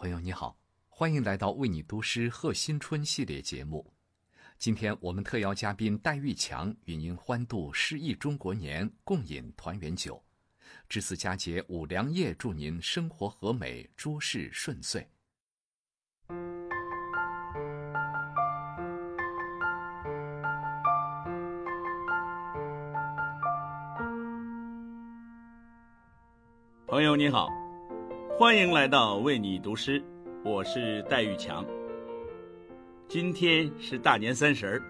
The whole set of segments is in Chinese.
朋友你好，欢迎来到为你读诗贺新春系列节目。今天我们特邀嘉宾戴玉强与您欢度诗意中国年，共饮团圆酒。值此佳节，五粮液祝您生活和美，诸事顺遂。朋友你好，欢迎来到为你读诗，我是戴玉强。今天是大年三十儿，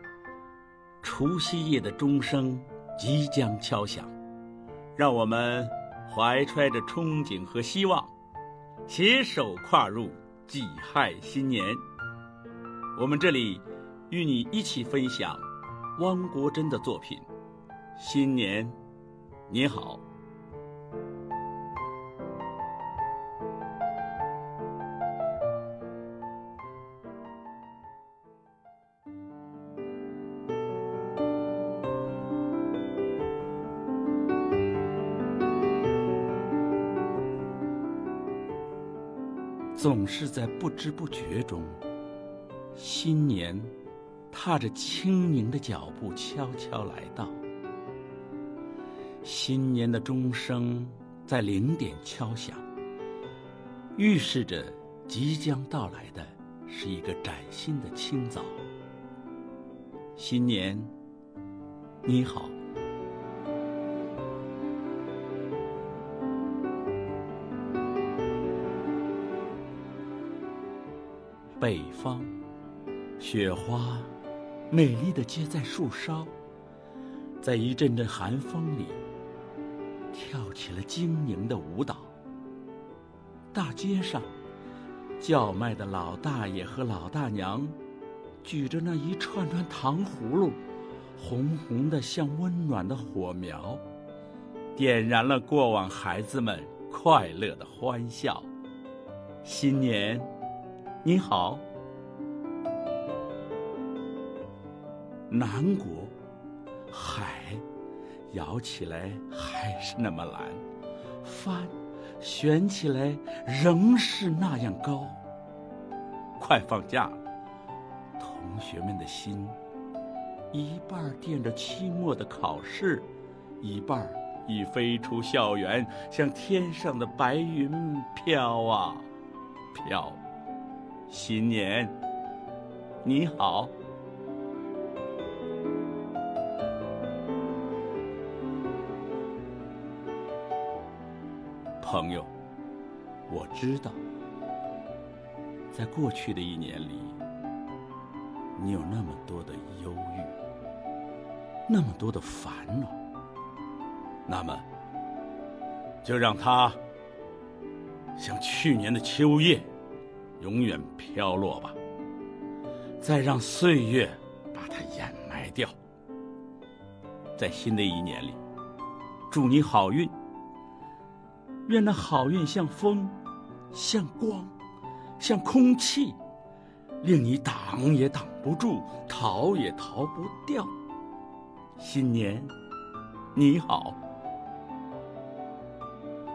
除夕夜的钟声即将敲响，让我们怀揣着憧憬和希望，携手跨入己亥新年。我们这里与你一起分享汪国真的作品《新年你好》。总是在不知不觉中，新年踏着轻盈的脚步悄悄来到。新年的钟声在零点敲响，预示着即将到来的是一个崭新的清早。新年，你好。北方，雪花美丽的接在树梢，在一阵阵寒风里，跳起了晶莹的舞蹈。大街上，叫卖的老大爷和老大娘，举着那一串串糖葫芦，红红的像温暖的火苗，点燃了过往孩子们快乐的欢笑。新年。你好，南国海摇起来还是那么蓝，帆悬起来仍是那样高。快放假了，同学们的心一半惦着期末的考试，一半已飞出校园，向天上的白云飘啊飘。新年，你好，朋友。我知道，在过去的一年里，你有那么多的忧郁，那么多的烦恼。那么，就让它像去年的秋叶。永远飘落吧，再让岁月把它掩埋掉。在新的一年里，祝你好运。愿那好运像风，像光，像空气，令你挡也挡不住，逃也逃不掉。新年，你好，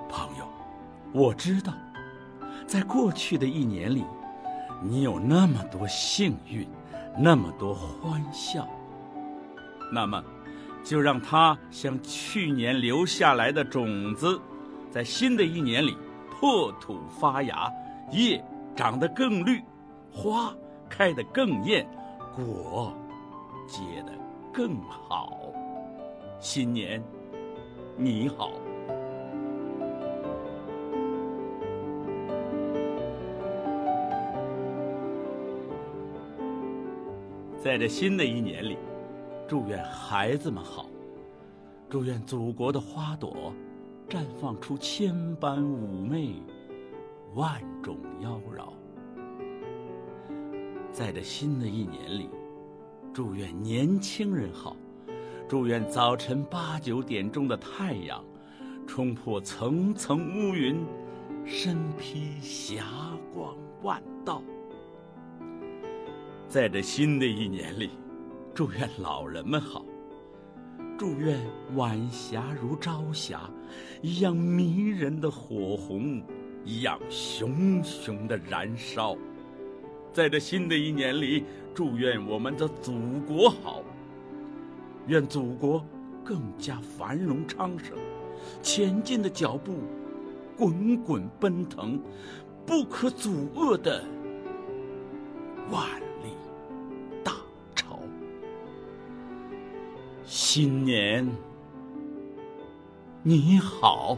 朋友，我知道。在过去的一年里，你有那么多幸运，那么多欢笑。那么，就让它像去年留下来的种子，在新的一年里破土发芽，叶长得更绿，花开得更艳，果结得更好。新年，你好。在这新的一年里，祝愿孩子们好，祝愿祖国的花朵绽放出千般妩媚，万种妖娆。在这新的一年里，祝愿年轻人好，祝愿早晨八九点钟的太阳冲破层层乌云，身披霞光万道。在这新的一年里，祝愿老人们好，祝愿晚霞如朝霞一样迷人的火红，一样熊熊的燃烧。在这新的一年里，祝愿我们的祖国好，愿祖国更加繁荣昌盛，前进的脚步滚滚奔腾，不可阻遏的万新年你好。